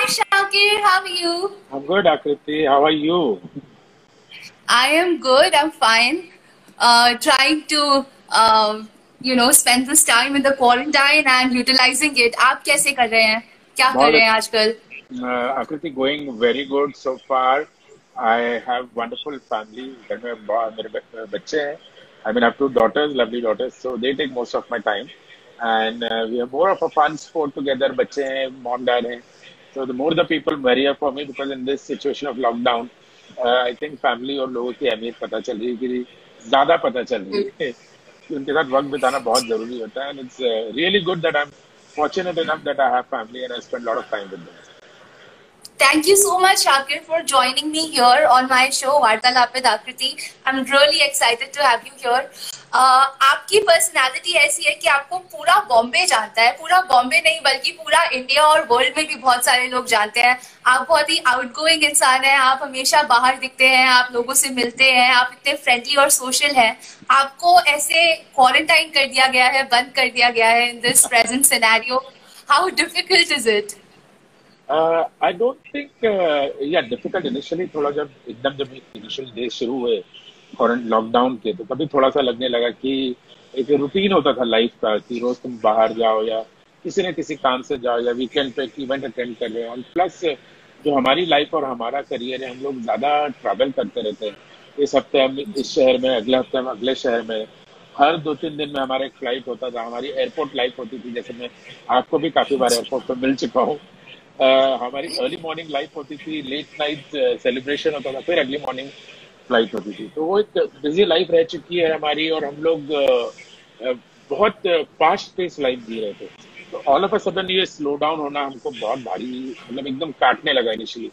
Hi, Shakir. How are you? I'm good, Akriti. How are you? I am good. I'm fine. Uh, trying to, um, you know, spend this time in the quarantine and utilizing it. आप कैसे कर रहे हैं? क्या कर रहे हैं आजकल? Uh, Akriti, going very good so far. I have wonderful family. घर में ब- मेरे ब- बच्चे हैं. I mean, I have two daughters, lovely daughters, so they take most of my time. And uh, we have more of a fun sport together. बच्चे हैं, mom, dad हैं. So the more the people, merrier for me because in this situation of lockdown, uh, I think family और लोगों की अहमियत पता चल रही है ज़्यादा पता चल रही है उनके साथ वक्त बिताना बहुत ज़रूरी होता है. It's uh, really good that I'm fortunate enough that I have family and I spend a lot of time with them. Thank you so much, Shakir, for joining me here on my show, Vartalap with Akriti. I'm really excited to have you here. Uh, आपकी personality ऐसी है कि आपको पूरा बॉम्बे जानता है। पूरा बॉम्बे नहीं बल्कि पूरा इंडिया और वर्ल्ड में भी बहुत सारे लोग जानते हैं। आप बहुत ही आउटगोइंग इंसान हैं। आप हमेशा बाहर दिखते हैं आप लोगों से मिलते हैं आप इतने फ्रेंडली और सोशल हैं। आपको ऐसे क्वारंटाइन कर दिया गया है बंद कर दिया गया है in this present scenario how difficult is it Uh, don't think yeah, difficult initially थोड़ा जब एकदम जब इनिशियल डे शुरू हुए लॉकडाउन के तो कभी थोड़ा सा लगने लगा कि एक रूटीन होता था लाइफ का कि रोज तुम बाहर जाओ या किसी न किसी काम से जाओ या वीकेंड पे इवेंट अटेंड कर रहे हो। और प्लस जो हमारी लाइफ और हमारा करियर है हम लोग ज़्यादा ट्रैवल करते रहते हैं। इस हफ़्ते हम इस शहर में अगले हफ़्ते हम अगले शहर में। हर दो तीन दिन में हमारा एक फ़्लाइट होता था हमारी एयरपोर्ट लाइफ होती थी जैसे मैं आपको भी काफ़ी बार एयरपोर्ट पर मिल चुका हूँ। हमारी अर्ली मॉर्निंग लाइफ होती थी लेट नाइट सेलिब्रेशन होता था फिर अगली मॉर्निंग फ़्लाइट होती थी। तो वो एक बिज़ी लाइफ रह चुकी है हमारी और हम लोग uh, uh, बहुत फास्ट पेस लाइफ जी रहे थे। तो ऑल ऑफ़ अ सडन ये स्लो डाउन होना हमको बहुत भारी मतलब एकदम काटने लगा इनिशियली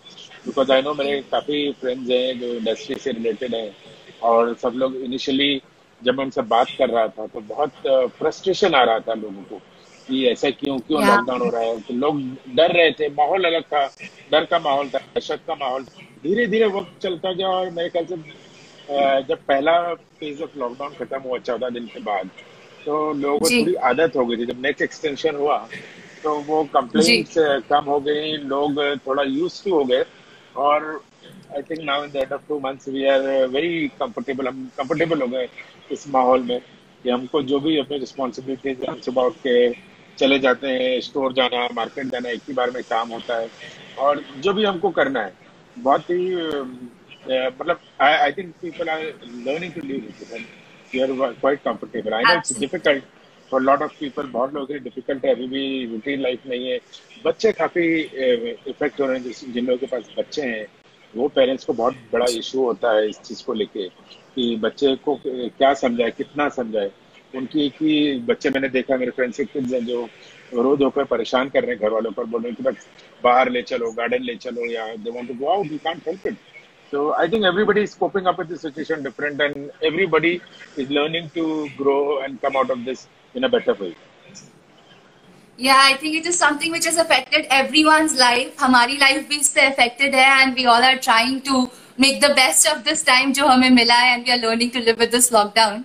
बिकॉज़ आई नो मेरे काफ़ी फ्रेंड्स हैं जो इंडस्ट्री से रिलेटेड हैं और सब लोग इनिशियली जब मैं उनसे बात कर रहा था तो बहुत फ्रस्ट्रेशन आ रहा था लोगों को। कि ऐसा क्यों क्यों लॉकडाउन हो रहा है? तो लोग डर रहे थे माहौल अलग था डर का माहौल था दहशत का माहौल धीरे धीरे वक्त चलता गया और मेरे ख्याल से जब पहला फ़ेज़ ऑफ़ लॉकडाउन खत्म हुआ चौदह दिन के बाद तो लोगों को थोड़ी आदत हो गई थी। जब नेक्स्ट एक्सटेंशन हुआ तो वो कंप्लेंट्स कम हो गई लोग थोड़ा यूज़ टू हो गए। और I think now in the end of two months we are very comfortable हम कंफर्टेबल हो गए इस माहौल में कि हमको जो भी अपनी रिस्पॉन्सिबिलिटीज हम सुबह उठ के चले जाते हैं स्टोर जाना मार्केट जाना एक ही बार में काम होता है। और जो भी हमको करना है बहुत ही मतलब I think people are learning to live you are quite comfortable I know it's difficult for lot of people बहुत लोगों के लिए डिफ़िकल्ट है अभी भी रूटीन लाइफ नहीं है। बच्चे काफ़ी इफ़ेक्ट हो रहे हैं जिस जिन लोगों के पास बच्चे हैं वो पेरेंट्स को बहुत बड़ा इशू होता है इस चीज़ को लेके कि बच्चे को क्या समझाए कितना समझाए। उनकी एक ही बच्चे मैंने देखा मेरे फ्रेंड्स के किड्स हैं जो रोज होकर परेशान कर रहे हैं घर वालों पर बोल रहे हैं कि बस बाहर ले चलो गार्डन ले चलो या they want to go out you can't help it So I think everybody is coping up with this situation different, and everybody is learning to grow and come out of this in a better way. Yeah, I think it is something which has affected everyone's life. हमारी life भी इससे affected है and we all are trying to make the best of this time जो हमें मिला है and we are learning to live with this lockdown.